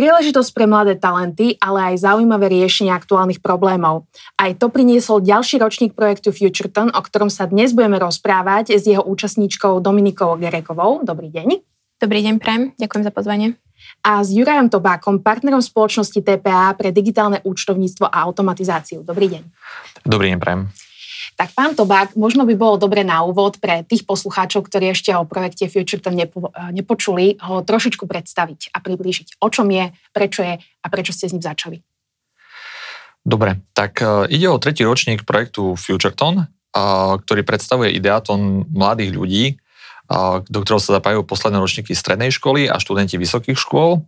Príležitosť pre mladé talenty, ale aj zaujímavé riešenie aktuálnych problémov. Aj to priniesol ďalší ročník projektu FutureTon, o ktorom sa dnes budeme rozprávať s jeho účastníčkou Dominikou Gerekovou. Dobrý deň. Dobrý deň, Prem. Ďakujem za pozvanie. A s Jurajom Tobákom, partnerom spoločnosti TPA pre digitálne účtovníctvo a automatizáciu. Dobrý deň. Dobrý deň, Prem. Tak pán Tobák, možno by bolo dobre na úvod pre tých poslucháčov, ktorí ešte o projekte FutureTon nepo, nepočuli, ho trošičku predstaviť a priblížiť. O čom je, prečo je a prečo ste s ním začali? Dobre, tak uh, ide o tretí ročník projektu FutureTon, uh, ktorý predstavuje ideaton mladých ľudí, do ktorého sa zapájajú posledné ročníky strednej školy a študenti vysokých škôl.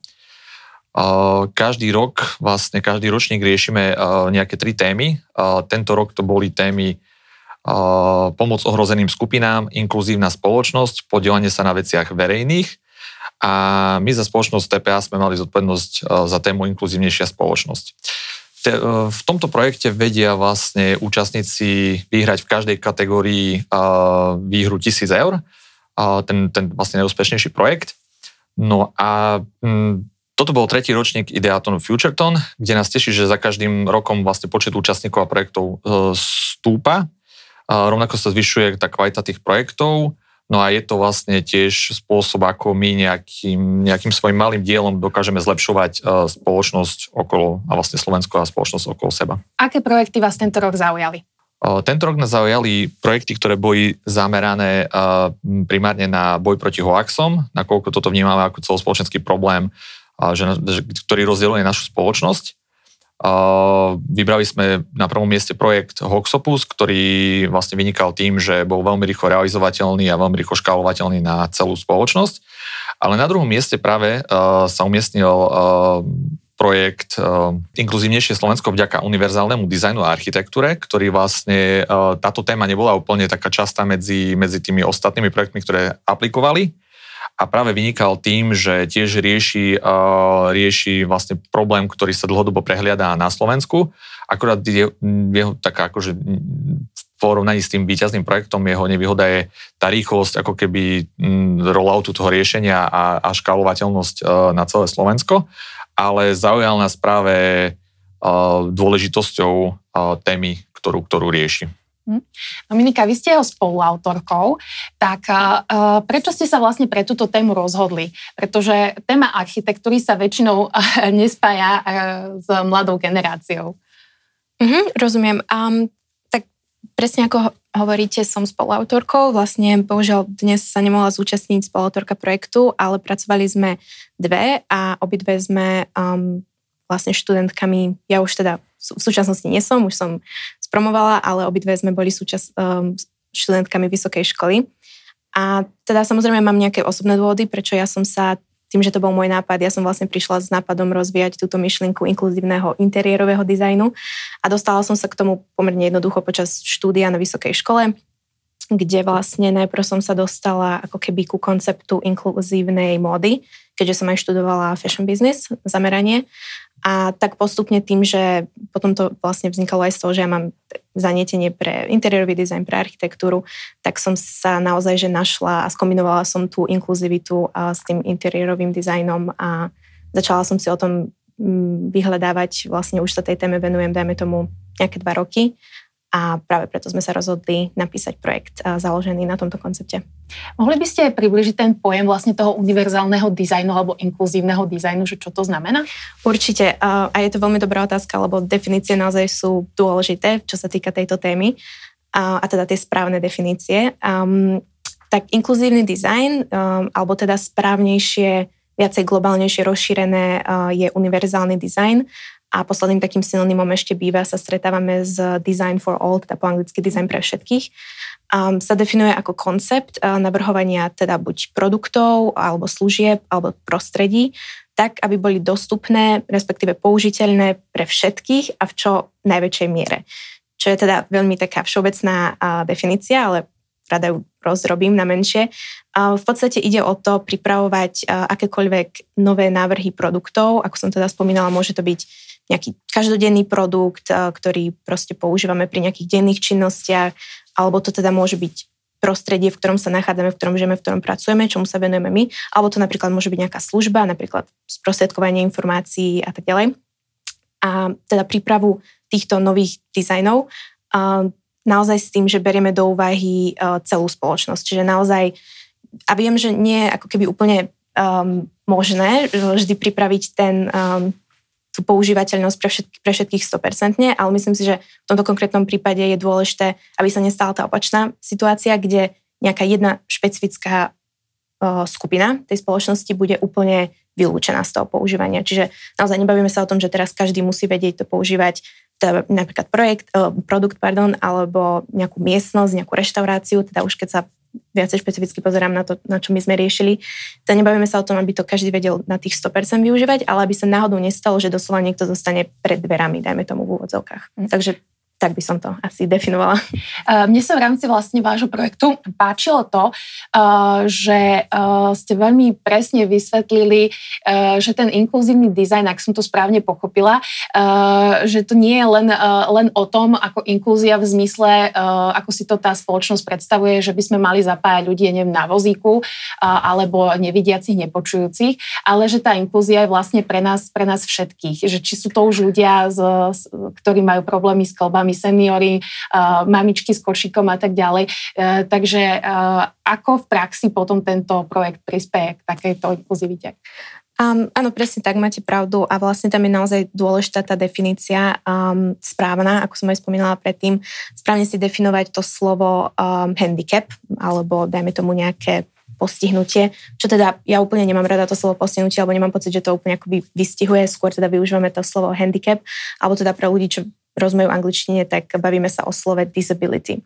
Každý rok, vlastne každý ročník riešime nejaké tri témy. Tento rok to boli témy pomoc ohrozeným skupinám, inkluzívna spoločnosť, podielanie sa na veciach verejných. A my za spoločnosť TPA sme mali zodpovednosť za tému inkluzívnejšia spoločnosť. E, v tomto projekte vedia vlastne účastníci vyhrať v každej kategórii výhru 1000 eur. Ten, ten vlastne najúspešnejší projekt. No a toto bol tretí ročník Ideaton FutureTon, kde nás teší, že za každým rokom vlastne počet účastníkov a projektov e, stúpa a rovnako sa zvyšuje tá kvalita tých projektov, no a je to vlastne tiež spôsob, ako my nejakým, nejakým svojim malým dielom dokážeme zlepšovať uh, spoločnosť okolo, a vlastne Slovensko a spoločnosť okolo seba. Aké projekty vás tento rok zaujali? Uh, tento rok nás zaujali projekty, ktoré boli zamerané uh, primárne na boj proti hoaxom, nakoľko toto vnímame ako celospoločenský problém, že, ktorý rozdieluje našu spoločnosť. Vybrali sme na prvom mieste projekt Hoxopus, ktorý vlastne vynikal tým, že bol veľmi rýchlo realizovateľný a veľmi rýchlo škálovateľný na celú spoločnosť. Ale na druhom mieste práve sa umiestnil projekt Inkluzívnejšie Slovensko vďaka univerzálnemu dizajnu a architektúre, ktorý vlastne táto téma nebola úplne taká častá medzi, medzi tými ostatnými projektmi, ktoré aplikovali a práve vynikal tým, že tiež rieši, uh, rieši vlastne problém, ktorý sa dlhodobo prehliadá na Slovensku. Akorát je, jeho taká akože v porovnaní s tým výťazným projektom jeho nevýhoda je tá rýchlosť ako keby rolloutu toho riešenia a, a škálovateľnosť uh, na celé Slovensko, ale zaujal nás práve uh, dôležitosťou témy, ktorú, ktorú rieši. Hm? Dominika, vy ste jeho spoluautorkou, tak prečo ste sa vlastne pre túto tému rozhodli? Pretože téma architektúry sa väčšinou nespája s mladou generáciou. Uh-huh, rozumiem. Um, tak presne ako hovoríte, som spoluautorkou. Vlastne bohužiaľ dnes sa nemohla zúčastniť spoluautorka projektu, ale pracovali sme dve a obidve sme um, vlastne študentkami, ja už teda v súčasnosti nie som, už som spromovala, ale obidve sme boli súčas, um, študentkami vysokej školy. A teda samozrejme mám nejaké osobné dôvody, prečo ja som sa tým, že to bol môj nápad, ja som vlastne prišla s nápadom rozvíjať túto myšlienku inkluzívneho interiérového dizajnu a dostala som sa k tomu pomerne jednoducho počas štúdia na vysokej škole, kde vlastne najprv som sa dostala ako keby ku konceptu inkluzívnej módy, keďže som aj študovala fashion business zameranie. A tak postupne tým, že potom to vlastne vznikalo aj z toho, že ja mám zanietenie pre interiérový dizajn, pre architektúru, tak som sa naozaj že našla a skombinovala som tú inkluzivitu s tým interiérovým dizajnom a začala som si o tom mm, vyhľadávať, vlastne už sa tej téme venujem, dajme tomu nejaké dva roky a práve preto sme sa rozhodli napísať projekt založený na tomto koncepte. Mohli by ste približiť ten pojem vlastne toho univerzálneho dizajnu alebo inkluzívneho dizajnu, že čo to znamená? Určite a je to veľmi dobrá otázka, lebo definície naozaj sú dôležité, čo sa týka tejto témy a, a teda tie správne definície. Um, tak inkluzívny dizajn, um, alebo teda správnejšie viacej globálnejšie rozšírené uh, je univerzálny dizajn a posledným takým synonymom ešte býva, sa stretávame s Design for All, teda po anglicky design pre všetkých. Um, sa definuje ako koncept uh, navrhovania teda buď produktov, alebo služieb, alebo prostredí, tak, aby boli dostupné, respektíve použiteľné pre všetkých a v čo najväčšej miere. Čo je teda veľmi taká všeobecná uh, definícia, ale rada ju rozdrobím na menšie. V podstate ide o to pripravovať akékoľvek nové návrhy produktov. Ako som teda spomínala, môže to byť nejaký každodenný produkt, ktorý proste používame pri nejakých denných činnostiach, alebo to teda môže byť prostredie, v ktorom sa nachádzame, v ktorom žijeme, v ktorom pracujeme, čomu sa venujeme my, alebo to napríklad môže byť nejaká služba, napríklad sprostredkovanie informácií a tak ďalej. A teda prípravu týchto nových dizajnov naozaj s tým, že berieme do úvahy celú spoločnosť. Čiže naozaj, a viem, že nie je ako keby úplne um, možné vždy pripraviť ten um, tú používateľnosť pre, všetky, pre všetkých 100%, ale myslím si, že v tomto konkrétnom prípade je dôležité, aby sa nestala tá opačná situácia, kde nejaká jedna špecifická skupina tej spoločnosti bude úplne vylúčená z toho používania. Čiže naozaj nebavíme sa o tom, že teraz každý musí vedieť to používať teda napríklad projekt, produkt, pardon, alebo nejakú miestnosť, nejakú reštauráciu, teda už keď sa viacej špecificky pozerám na to, na čo my sme riešili. Teda nebavíme sa o tom, aby to každý vedel na tých 100% využívať, ale aby sa náhodou nestalo, že doslova niekto zostane pred dverami, dajme tomu v úvodzovkách. Mm. Takže tak by som to asi definovala. Eh, mne sa v rámci vlastne vášho projektu páčilo to, eh, že eh, ste veľmi presne vysvetlili, že ten inkluzívny dizajn, ak som to správne pochopila, že to nie je len, len o tom, ako inklúzia v zmysle, ako si to tá spoločnosť predstavuje, že by sme mali zapájať ľudí, neviem, na vozíku alebo nevidiacich, nepočujúcich, ale že tá inklúzia je vlastne pre nás, pre nás všetkých. Že či sú to už ľudia, ktorí majú problémy s kolbami, mami, seniory, uh, mamičky s košikom a tak ďalej. Uh, takže uh, ako v praxi potom tento projekt prispieje k takejto inkluzivite? Um, áno, presne tak, máte pravdu a vlastne tam je naozaj dôležitá tá definícia um, správna, ako som aj spomínala predtým, správne si definovať to slovo um, handicap, alebo dajme tomu nejaké postihnutie, čo teda ja úplne nemám rada to slovo postihnutie, alebo nemám pocit, že to úplne akoby vystihuje, skôr teda využívame to slovo handicap, alebo teda pre ľudí, čo rozumejú angličtine, tak bavíme sa o slove disability.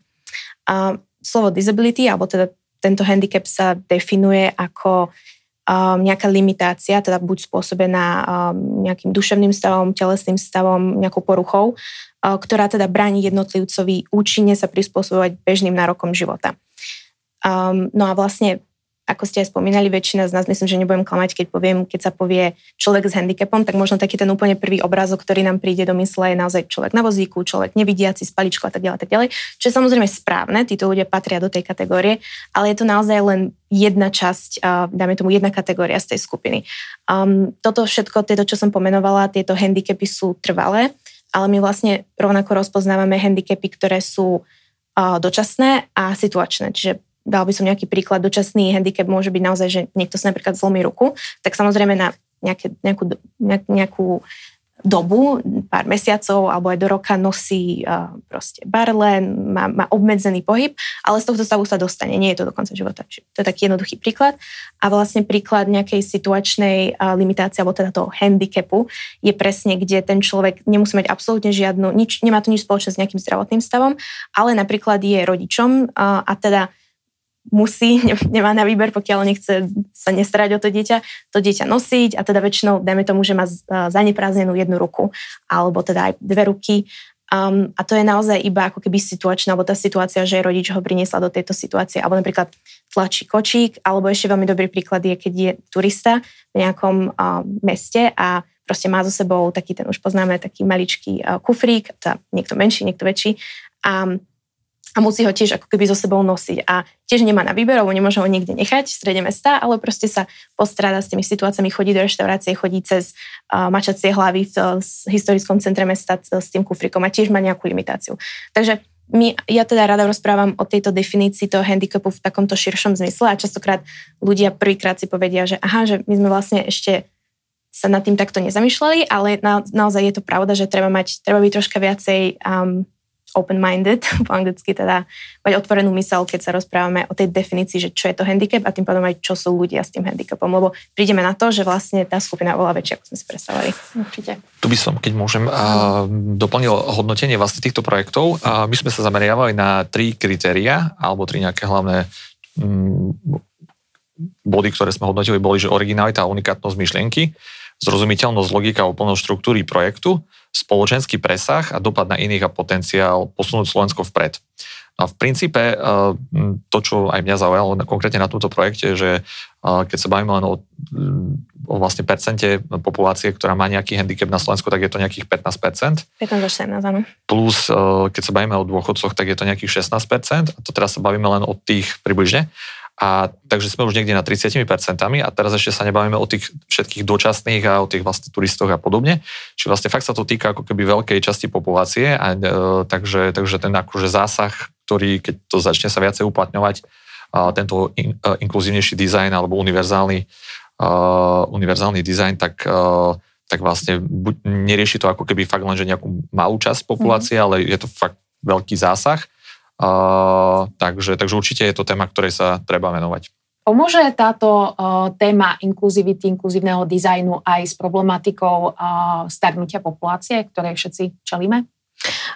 A slovo disability, alebo teda tento handicap sa definuje ako um, nejaká limitácia, teda buď spôsobená um, nejakým duševným stavom, telesným stavom, nejakou poruchou, uh, ktorá teda bráni jednotlivcovi účinne sa prispôsobovať bežným nárokom života. Um, no a vlastne ako ste aj spomínali, väčšina z nás, myslím, že nebudem klamať, keď poviem, keď sa povie človek s handicapom, tak možno taký ten úplne prvý obrázok, ktorý nám príde do mysle, je naozaj človek na vozíku, človek nevidiaci, s paličkou a tak ďalej, tak ďalej. Čo je samozrejme správne, títo ľudia patria do tej kategórie, ale je to naozaj len jedna časť, dáme tomu jedna kategória z tej skupiny. Um, toto všetko, tieto, čo som pomenovala, tieto handicapy sú trvalé, ale my vlastne rovnako rozpoznávame handicapy, ktoré sú dočasné a situačné. Čiže dal by som nejaký príklad, dočasný handicap môže byť naozaj, že niekto si napríklad zlomí ruku, tak samozrejme na nejaké, nejakú, nejakú dobu, pár mesiacov alebo aj do roka nosí uh, proste barle, má, má obmedzený pohyb, ale z tohto stavu sa dostane, nie je to do konca života. Čiže to je taký jednoduchý príklad. A vlastne príklad nejakej situačnej uh, limitácie alebo teda toho handicapu je presne, kde ten človek nemusí mať absolútne žiadnu, nič, nemá to nič spoločné s nejakým zdravotným stavom, ale napríklad je rodičom uh, a teda musí, nemá na výber, pokiaľ nechce sa nestarať o to dieťa, to dieťa nosiť a teda väčšinou, dajme tomu, že má zaneprázdnenú jednu ruku alebo teda aj dve ruky. Um, a to je naozaj iba ako keby situačná, alebo tá situácia, že rodič ho priniesla do tejto situácie, alebo napríklad tlačí kočík, alebo ešte veľmi dobrý príklad je, keď je turista v nejakom uh, meste a proste má so sebou taký ten, už poznáme, taký maličký uh, kufrík, teda niekto menší, niekto väčší. A a musí ho tiež ako keby so sebou nosiť. A tiež nemá na výber, lebo nemôže ho niekde nechať v strede mesta, ale proste sa postráda s tými situáciami, chodí do reštaurácie, chodí cez uh, mačacie hlavy v uh, historickom centre mesta s tým kufrikom a tiež má nejakú limitáciu. Takže my, ja teda rada rozprávam o tejto definícii toho handicapu v takomto širšom zmysle a častokrát ľudia prvýkrát si povedia, že aha, že my sme vlastne ešte sa nad tým takto nezamýšľali, ale na, naozaj je to pravda, že treba mať, treba byť troška viacej um, open-minded, po anglicky teda mať otvorenú mysel, keď sa rozprávame o tej definícii, že čo je to handicap a tým pádom aj čo sú ľudia s tým handicapom, lebo prídeme na to, že vlastne tá skupina je oveľa väčšia, ako sme si predstavovali. Určite. Tu by som, keď môžem, doplnil hodnotenie vlastne týchto projektov. My sme sa zameriavali na tri kritéria, alebo tri nejaké hlavné mm, body, ktoré sme hodnotili, boli, že originalita a unikátnosť myšlienky, zrozumiteľnosť, logika a úplnosť štruktúry projektu, spoločenský presah a dopad na iných a potenciál posunúť Slovensko vpred. A v princípe eh, to, čo aj mňa zaujalo konkrétne na tomto projekte, že eh, keď sa bavíme len o o vlastne percente populácie, ktorá má nejaký handicap na Slovensku, tak je to nejakých 15%. 15 až 17, áno. Plus, keď sa bavíme o dôchodcoch, tak je to nejakých 16%. A to teraz sa bavíme len o tých približne. A takže sme už niekde na 30% a teraz ešte sa nebavíme o tých všetkých dočasných a o tých vlastne turistoch a podobne. Čiže vlastne fakt sa to týka ako keby veľkej časti populácie a e, takže, takže ten akože zásah, ktorý keď to začne sa viacej uplatňovať, a tento in, a, e, inkluzívnejší dizajn alebo univerzálny, a, univerzálny dizajn, tak a, e, tak vlastne buď, nerieši to ako keby fakt len, že nejakú malú časť populácie, mm. ale je to fakt veľký zásah Takže, takže určite je to téma, ktorej sa treba venovať. Pomôže táto uh, téma inkluzivity, inkluzívneho dizajnu aj s problematikou uh, starnutia populácie, ktorej všetci čelíme?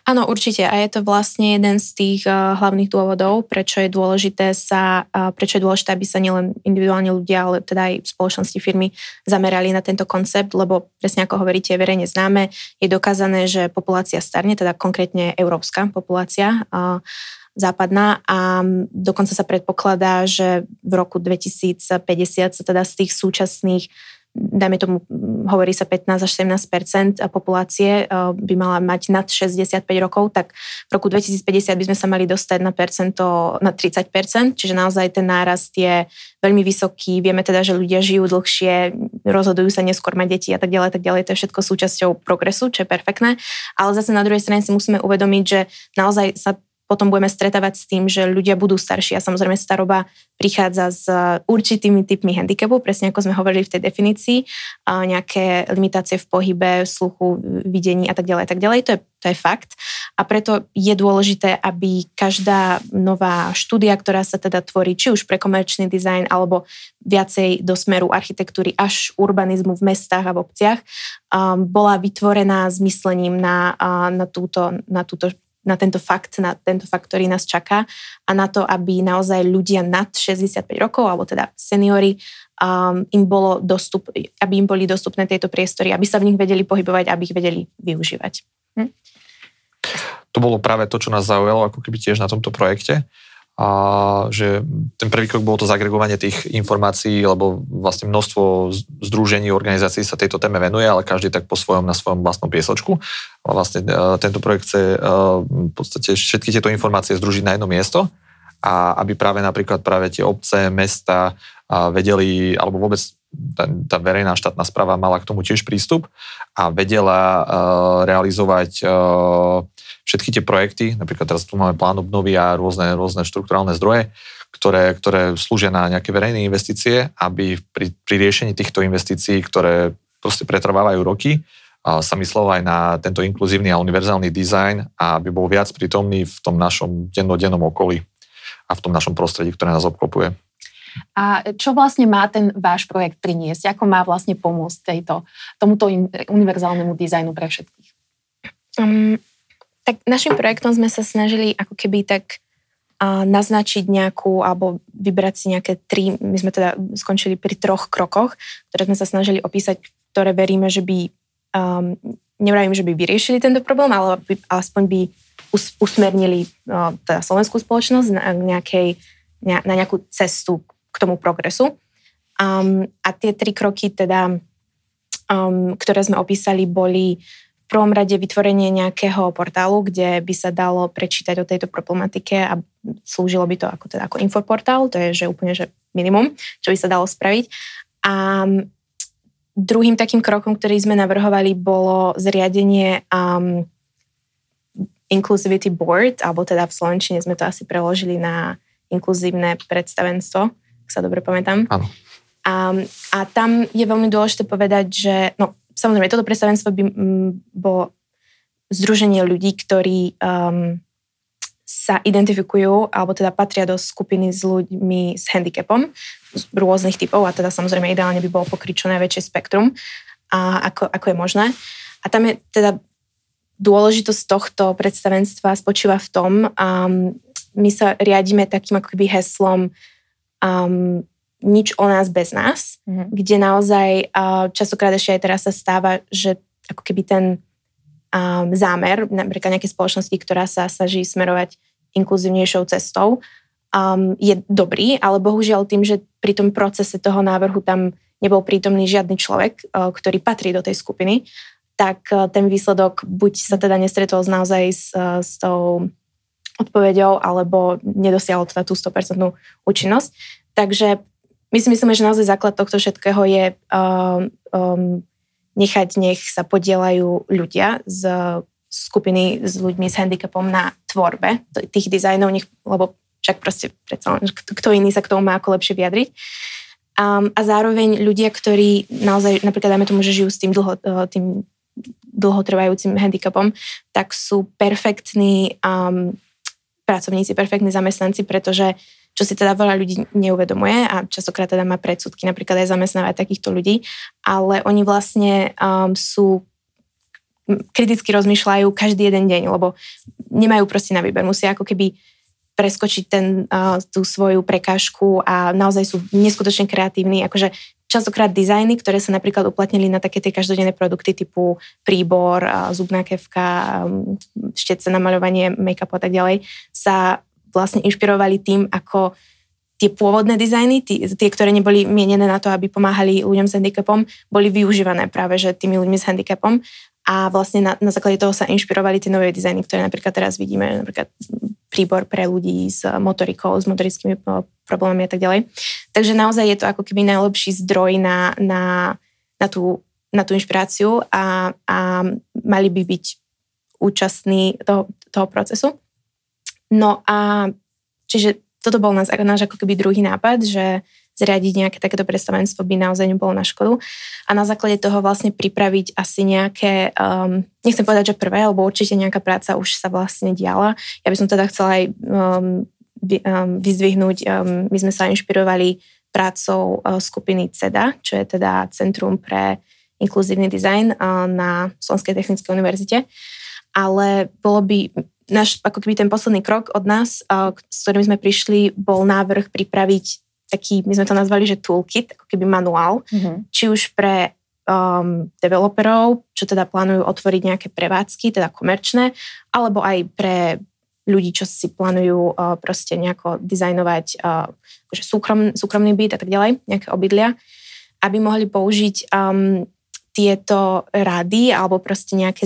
Áno, určite. A je to vlastne jeden z tých uh, hlavných dôvodov, prečo je dôležité sa, uh, prečo je dôležité, aby sa nielen individuálne ľudia, ale teda aj spoločnosti firmy zamerali na tento koncept, lebo presne ako hovoríte, verejne známe, je dokázané, že populácia starne, teda konkrétne európska populácia, uh, západná a dokonca sa predpokladá, že v roku 2050 sa teda z tých súčasných dajme tomu, hovorí sa 15 až 17% populácie by mala mať nad 65 rokov, tak v roku 2050 by sme sa mali dostať na percento na 30% čiže naozaj ten nárast je veľmi vysoký. Vieme teda, že ľudia žijú dlhšie, rozhodujú sa neskôr mať deti a tak ďalej, tak ďalej. To je všetko súčasťou progresu, čo je perfektné. Ale zase na druhej strane si musíme uvedomiť, že naozaj sa potom budeme stretávať s tým, že ľudia budú starší a samozrejme staroba prichádza s určitými typmi handicapu, presne ako sme hovorili v tej definícii, nejaké limitácie v pohybe, sluchu, videní a tak ďalej, tak ďalej. To je, to je fakt. A preto je dôležité, aby každá nová štúdia, ktorá sa teda tvorí, či už pre komerčný dizajn, alebo viacej do smeru architektúry až urbanizmu v mestách a v obciach, bola vytvorená s myslením na, na, túto, na túto na tento fakt, na tento fakt, ktorý nás čaká a na to, aby naozaj ľudia nad 65 rokov, alebo teda seniory, um, im bolo dostup, aby im boli dostupné tieto priestory, aby sa v nich vedeli pohybovať, aby ich vedeli využívať. Hm? To bolo práve to, čo nás zaujalo ako keby tiež na tomto projekte, a že ten prvý krok bolo to zagregovanie tých informácií, lebo vlastne množstvo združení, organizácií sa tejto téme venuje, ale každý tak po svojom, na svojom vlastnom piesočku. A vlastne e, tento projekt chce e, v podstate všetky tieto informácie združiť na jedno miesto a aby práve napríklad práve tie obce, mesta vedeli, alebo vôbec tá, tá verejná štátna správa mala k tomu tiež prístup a vedela realizovať všetky tie projekty, napríklad teraz tu máme plán obnovy a rôzne, rôzne štruktúrálne zdroje, ktoré, ktoré slúžia na nejaké verejné investície, aby pri, pri riešení týchto investícií, ktoré proste pretrvávajú roky, sa myslelo aj na tento inkluzívny a univerzálny dizajn a aby bol viac prítomný v tom našom dennodennom okolí a v tom našom prostredí, ktoré nás obklopuje. A čo vlastne má ten váš projekt priniesť? Ako má vlastne pomôcť tejto, tomuto univerzálnemu dizajnu pre všetkých? Um, tak našim projektom sme sa snažili ako keby tak a naznačiť nejakú, alebo vybrať si nejaké tri, my sme teda skončili pri troch krokoch, ktoré sme sa snažili opísať, ktoré veríme, že by, um, nevravím, že by vyriešili tento problém, ale by, aspoň by us, usmernili uh, teda slovenskú spoločnosť na, nejakej, na, na nejakú cestu k tomu progresu. Um, a tie tri kroky teda, um, ktoré sme opísali, boli prvom rade vytvorenie nejakého portálu, kde by sa dalo prečítať o tejto problematike a slúžilo by to ako, teda ako infoportál, to je že úplne že minimum, čo by sa dalo spraviť. A druhým takým krokom, ktorý sme navrhovali, bolo zriadenie um, Inclusivity Board, alebo teda v Slovenčine sme to asi preložili na inkluzívne predstavenstvo, ak sa dobre pamätám. Áno. A, a tam je veľmi dôležité povedať, že no, samozrejme, toto predstavenstvo by mm, bolo združenie ľudí, ktorí um, sa identifikujú, alebo teda patria do skupiny s ľuďmi s handicapom z rôznych typov a teda samozrejme ideálne by bolo pokryť čo najväčšie spektrum, a ako, ako je možné. A tam je teda dôležitosť tohto predstavenstva spočíva v tom, um, my sa riadíme takým ako keby heslom um, nič o nás bez nás, mm-hmm. kde naozaj častokrát ešte aj teraz sa stáva, že ako keby ten um, zámer, napríklad nejaké spoločnosti, ktorá sa snaží smerovať inkluzívnejšou cestou, um, je dobrý, ale bohužiaľ tým, že pri tom procese toho návrhu tam nebol prítomný žiadny človek, ktorý patrí do tej skupiny, tak ten výsledok buď sa teda nestretol naozaj s, s tou odpoveďou, alebo nedosiahol teda tú 100% účinnosť. Takže my si myslíme, že naozaj základ tohto všetkého je um, um, nechať, nech sa podielajú ľudia z skupiny s ľuďmi s handicapom na tvorbe tých dizajnov, nech, lebo však proste predsa kto iný sa k tomu má ako lepšie vyjadriť. Um, a zároveň ľudia, ktorí naozaj, napríklad dajme tomu, že žijú s tým, dlho, uh, tým dlhotrvajúcim handicapom, tak sú perfektní um, pracovníci, perfektní zamestnanci, pretože čo si teda veľa ľudí neuvedomuje a častokrát teda má predsudky napríklad aj zamestnávať takýchto ľudí, ale oni vlastne um, sú kriticky rozmýšľajú každý jeden deň, lebo nemajú proste na výber. Musia ako keby preskočiť ten, uh, tú svoju prekážku a naozaj sú neskutočne kreatívni. Akože častokrát dizajny, ktoré sa napríklad uplatnili na také tie každodenné produkty typu príbor, uh, zubná kevka, um, štece na maľovanie, make-up a tak ďalej, sa vlastne inšpirovali tým, ako tie pôvodné dizajny, tie, ktoré neboli mienené na to, aby pomáhali ľuďom s handicapom, boli využívané práve že tými ľuďmi s handicapom a vlastne na, na základe toho sa inšpirovali tie nové dizajny, ktoré napríklad teraz vidíme, napríklad príbor pre ľudí s motorikou, s motorickými problémami a tak ďalej. Takže naozaj je to ako keby najlepší zdroj na, na, na, tú, na tú inšpiráciu a, a mali by byť účastní toho, toho procesu. No a čiže toto bol náš, náš ako keby druhý nápad, že zriadiť nejaké takéto predstavenstvo by naozaj nebolo na škodu. A na základe toho vlastne pripraviť asi nejaké, um, nechcem povedať, že prvé, alebo určite nejaká práca už sa vlastne diala. Ja by som teda chcela aj um, um, vyzdvihnúť, um, my sme sa inšpirovali prácou uh, skupiny CEDA, čo je teda Centrum pre inkluzívny dizajn uh, na Slovenskej technickej univerzite. Ale bolo by náš ako keby ten posledný krok od nás, s ktorým sme prišli, bol návrh pripraviť taký, my sme to nazvali, že toolkit, ako keby manuál, mm-hmm. či už pre um, developerov, čo teda plánujú otvoriť nejaké prevádzky, teda komerčné, alebo aj pre ľudí, čo si plánujú uh, proste nejako dizajnovať uh, akože súkrom, súkromný byt a tak ďalej, nejaké obydlia, aby mohli použiť um, tieto rady alebo proste nejaké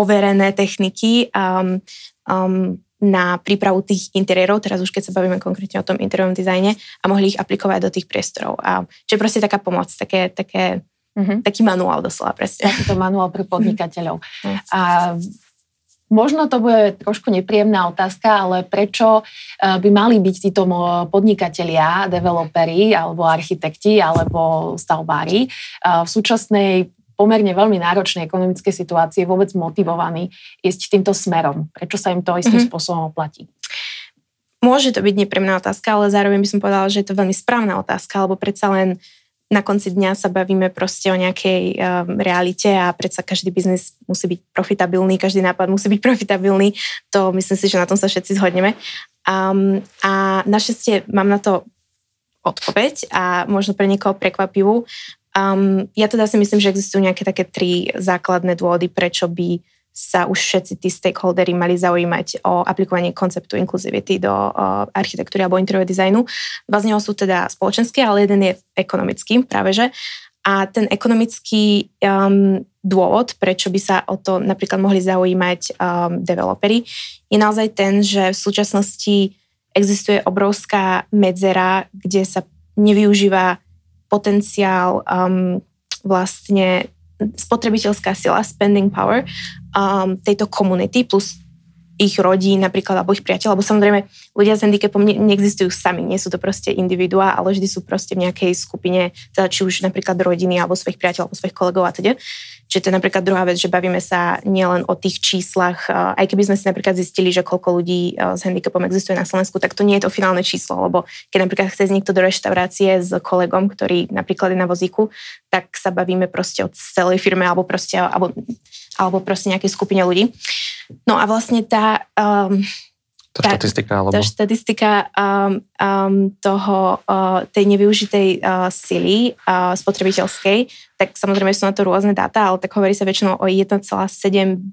overené techniky um, um, na prípravu tých interiérov, teraz už keď sa bavíme konkrétne o tom interiérovom dizajne a mohli ich aplikovať do tých priestorov. A čo je proste taká pomoc, také, také, mm-hmm. taký manuál doslova presne. Takýto manuál pre podnikateľov. Mm-hmm. A Možno to bude trošku nepríjemná otázka, ale prečo eh, by mali byť títo podnikatelia, developeri alebo architekti alebo stavbári eh, v súčasnej pomerne veľmi náročnej ekonomickej situácii vôbec motivovaní ísť týmto smerom? Prečo sa im to istým mm-hmm. spôsobom oplatí? Môže to byť nepríjemná otázka, ale zároveň by som povedala, že je to veľmi správna otázka, lebo predsa len na konci dňa sa bavíme proste o nejakej um, realite a predsa každý biznis musí byť profitabilný, každý nápad musí byť profitabilný. To myslím si, že na tom sa všetci zhodneme. Um, a našťastie mám na to odpoveď a možno pre niekoho prekvapivú. Um, ja teda si myslím, že existujú nejaké také tri základné dôvody, prečo by sa už všetci tí stakeholdery mali zaujímať o aplikovanie konceptu inkluzivity do uh, architektúry alebo interiérového dizajnu. Dva z neho sú teda spoločenské, ale jeden je ekonomický práve že. A ten ekonomický um, dôvod, prečo by sa o to napríklad mohli zaujímať um, developery, je naozaj ten, že v súčasnosti existuje obrovská medzera, kde sa nevyužíva potenciál um, vlastne spotrebiteľská sila, spending power um, tejto komunity plus ich rodín napríklad, alebo ich priateľov, lebo samozrejme ľudia s handicapom ne, neexistujú sami, nie sú to proste individuá, ale vždy sú proste v nejakej skupine, teda či už napríklad rodiny, alebo svojich priateľov, alebo svojich kolegov a teda. Čiže to je napríklad druhá vec, že bavíme sa nielen o tých číslach, aj keby sme si napríklad zistili, že koľko ľudí s handicapom existuje na Slovensku, tak to nie je to finálne číslo, lebo keď napríklad chce niekto do reštaurácie s kolegom, ktorý napríklad je na vozíku, tak sa bavíme proste o celej firme alebo proste, alebo, alebo proste nejakej skupine ľudí. No a vlastne tá... Um, tá, štatistika, alebo... tá štatistika um, um, toho, uh, tej nevyužitej uh, sily uh, spotrebiteľskej, tak samozrejme sú na to rôzne dáta, ale tak hovorí sa väčšinou o 1,7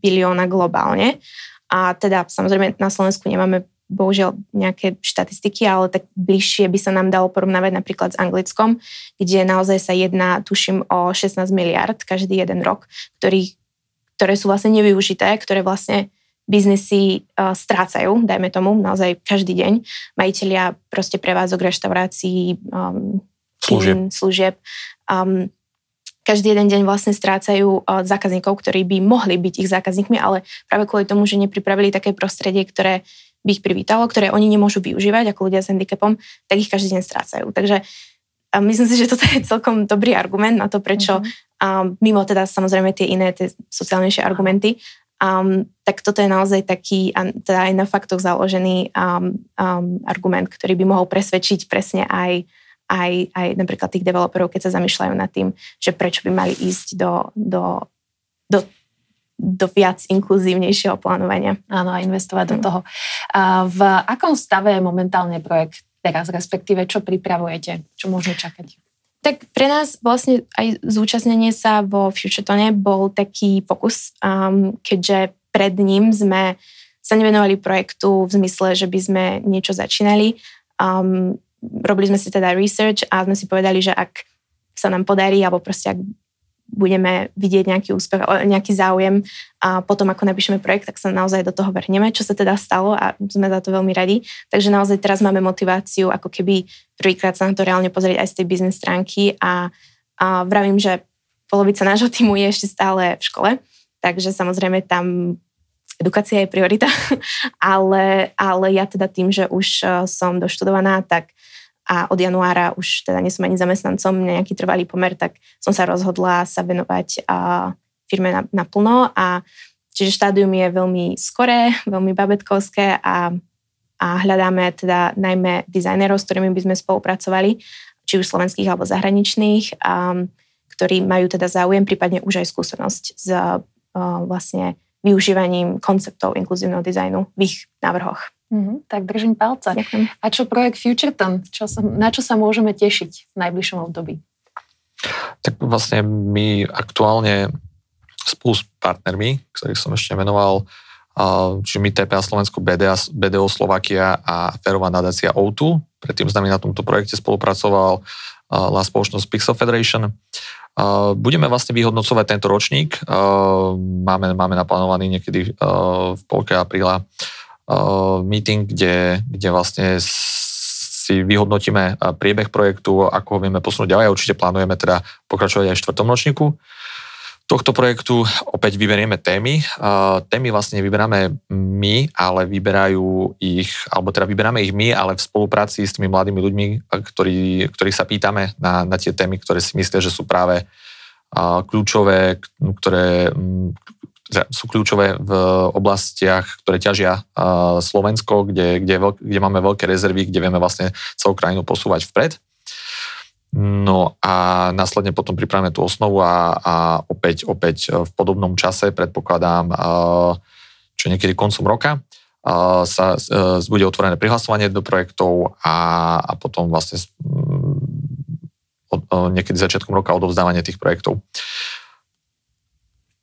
bilióna globálne. A teda samozrejme na Slovensku nemáme bohužiaľ nejaké štatistiky, ale tak bližšie by sa nám dalo porovnávať napríklad s Anglickom, kde naozaj sa jedná, tuším, o 16 miliard každý jeden rok, ktorý, ktoré sú vlastne nevyužité, ktoré vlastne biznesy uh, strácajú, dajme tomu, naozaj každý deň. Majiteľia proste prevádzok, reštaurácií, um, služieb, služieb um, každý jeden deň vlastne strácajú uh, zákazníkov, ktorí by mohli byť ich zákazníkmi, ale práve kvôli tomu, že nepripravili také prostredie, ktoré by ich privítalo, ktoré oni nemôžu využívať ako ľudia s handicapom, tak ich každý deň strácajú. Takže a myslím si, že toto je celkom dobrý argument na to, prečo um, mimo teda samozrejme tie iné, tie sociálnejšie argumenty, Um, tak toto je naozaj taký, teda aj na faktoch založený um, um, argument, ktorý by mohol presvedčiť presne aj, aj, aj napríklad tých developerov, keď sa zamýšľajú nad tým, že prečo by mali ísť do, do, do do viac inkluzívnejšieho plánovania. Áno, a investovať mm. do toho. A v akom stave je momentálne projekt teraz, respektíve čo pripravujete? Čo môžeme čakať? Tak pre nás vlastne aj zúčastnenie sa vo FutureTone bol taký pokus, um, keďže pred ním sme sa nevenovali projektu v zmysle, že by sme niečo začínali. Um, robili sme si teda research a sme si povedali, že ak sa nám podarí, alebo proste ak budeme vidieť nejaký úspech, nejaký záujem a potom ako napíšeme projekt, tak sa naozaj do toho vrhneme, čo sa teda stalo a sme za to veľmi radi. Takže naozaj teraz máme motiváciu ako keby prvýkrát sa na to reálne pozrieť aj z tej biznes stránky a, a vravím, že polovica nášho týmu je ešte stále v škole, takže samozrejme tam edukácia je priorita, ale, ale ja teda tým, že už eh, som doštudovaná, tak a od januára už teda nie som ani zamestnancom, nejaký trvalý pomer, tak som sa rozhodla sa venovať firme naplno a čiže štádium je veľmi skoré, veľmi babetkovské a, a hľadáme teda najmä dizajnerov, s ktorými by sme spolupracovali, či už slovenských alebo zahraničných, a, ktorí majú teda záujem, prípadne už aj skúsenosť s a, vlastne využívaním konceptov inkluzívneho dizajnu v ich návrhoch. Mm, tak držím palce. Ďakujem. A čo projekt FutureTon? Čo sa, na čo sa môžeme tešiť v najbližšom období? Tak vlastne my aktuálne spolu s partnermi, ktorých som ešte menoval, čiže my TPA Slovensko, BDA, BDO Slovakia a Ferová nadácia O2. Predtým s nami na tomto projekte spolupracoval la spoločnosť Pixel Federation. Budeme vlastne vyhodnocovať tento ročník. Máme, máme naplánovaný niekedy v polke apríla meeting, kde, kde vlastne si vyhodnotíme priebeh projektu, ako ho vieme posunúť ďalej. Určite plánujeme teda pokračovať aj v štvrtom ročníku tohto projektu. Opäť vyberieme témy. Témy vlastne vyberáme my, ale vyberajú ich, alebo teda vyberáme ich my, ale v spolupráci s tými mladými ľuďmi, ktorí, ktorých sa pýtame na, na tie témy, ktoré si myslia, že sú práve kľúčové, ktoré, sú kľúčové v oblastiach, ktoré ťažia Slovensko, kde, kde, kde máme veľké rezervy, kde vieme vlastne celú krajinu posúvať vpred. No a následne potom pripravíme tú osnovu a, a opäť, opäť v podobnom čase, predpokladám, čo niekedy koncom roka, sa e, bude otvorené prihlasovanie do projektov a, a potom vlastne niekedy začiatkom roka odovzdávanie tých projektov.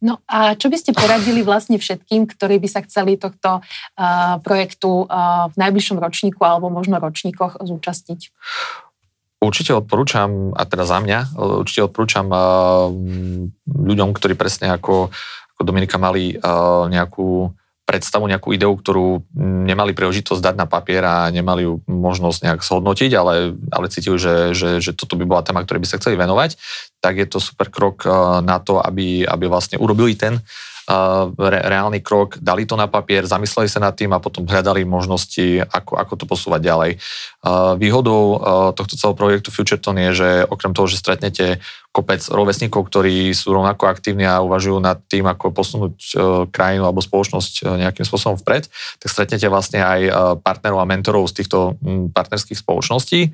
No a čo by ste poradili vlastne všetkým, ktorí by sa chceli tohto uh, projektu uh, v najbližšom ročníku alebo možno ročníkoch zúčastniť? Určite odporúčam, a teda za mňa, určite odporúčam ľuďom, ktorí presne ako, ako Dominika mali nejakú predstavu, nejakú ideu, ktorú nemali príležitosť dať na papier a nemali ju možnosť nejak zhodnotiť, ale, ale cítil, že, že, že toto by bola téma, ktorej by sa chceli venovať, tak je to super krok uh, na to, aby, aby vlastne urobili ten re, reálny krok, dali to na papier, zamysleli sa nad tým a potom hľadali možnosti, ako, ako to posúvať ďalej. Výhodou tohto celého projektu FutureTon je, že okrem toho, že stretnete kopec rovesníkov, ktorí sú rovnako aktívni a uvažujú nad tým, ako posunúť e, krajinu alebo spoločnosť e, nejakým spôsobom vpred, tak stretnete vlastne aj e, partnerov a mentorov z týchto partnerských spoločností,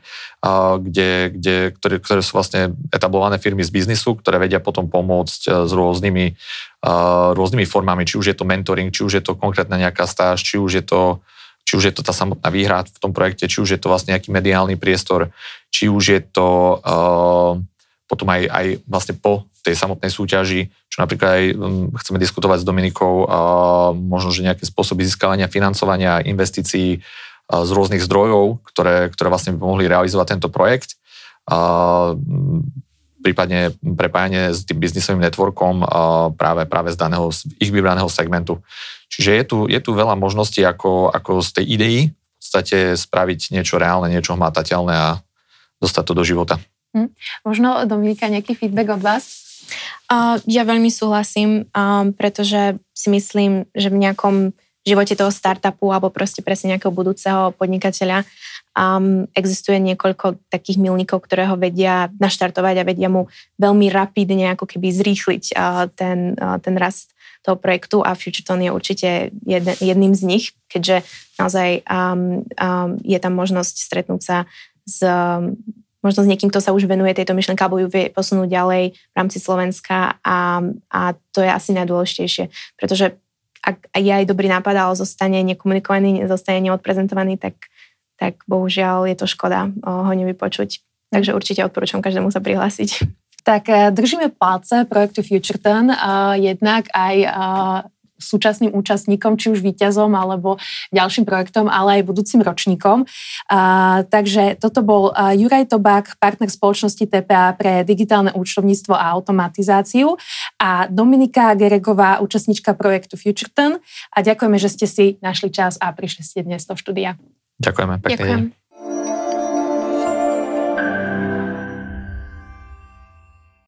kde, kde, ktoré, ktoré sú vlastne etablované firmy z biznisu, ktoré vedia potom pomôcť s rôznymi, rôznymi formami, či už je to mentoring, či už je to konkrétna nejaká stáž, či už je to či už je to tá samotná výhra v tom projekte, či už je to vlastne nejaký mediálny priestor, či už je to uh, potom aj, aj vlastne po tej samotnej súťaži, čo napríklad aj um, chceme diskutovať s Dominikou, možno, že nejaké spôsoby získavania financovania, investícií z rôznych zdrojov, ktoré, ktoré vlastne by mohli realizovať tento projekt. Prípadne prepájanie s tým biznisovým networkom práve, práve z daného, z ich vybraného segmentu. Čiže je tu, je tu veľa možností, ako, ako z tej idei v podstate spraviť niečo reálne, niečo hmatateľné a dostať to do života. Hm. Možno, Dominika, nejaký feedback od vás? Uh, ja veľmi súhlasím, um, pretože si myslím, že v nejakom živote toho startupu alebo proste presne nejakého budúceho podnikateľa um, existuje niekoľko takých milníkov, ktoré ho vedia naštartovať a vedia mu veľmi rapidne ako keby zrýchliť uh, ten, uh, ten rast toho projektu a FutureTon je určite jeden, jedným z nich, keďže naozaj um, um, je tam možnosť stretnúť sa s um, možno s niekým, kto sa už venuje tejto myšlenke alebo ju vie posunúť ďalej v rámci Slovenska a, a to je asi najdôležitejšie, pretože ak je aj dobrý nápad, ale zostane nekomunikovaný, zostane neodprezentovaný, tak, tak bohužiaľ je to škoda ho nevypočuť. Takže určite odporúčam každému sa prihlásiť. Tak eh, držíme palce projektu FutureTurn, jednak aj súčasným účastníkom, či už víťazom alebo ďalším projektom, ale aj budúcim ročníkom. A, takže toto bol Juraj Tobák, partner spoločnosti TPA pre digitálne účtovníctvo a automatizáciu a Dominika Geregová, účastníčka projektu FutureTurn. A ďakujeme, že ste si našli čas a prišli ste dnes do štúdia. Ďakujeme pekne. Ďakujem.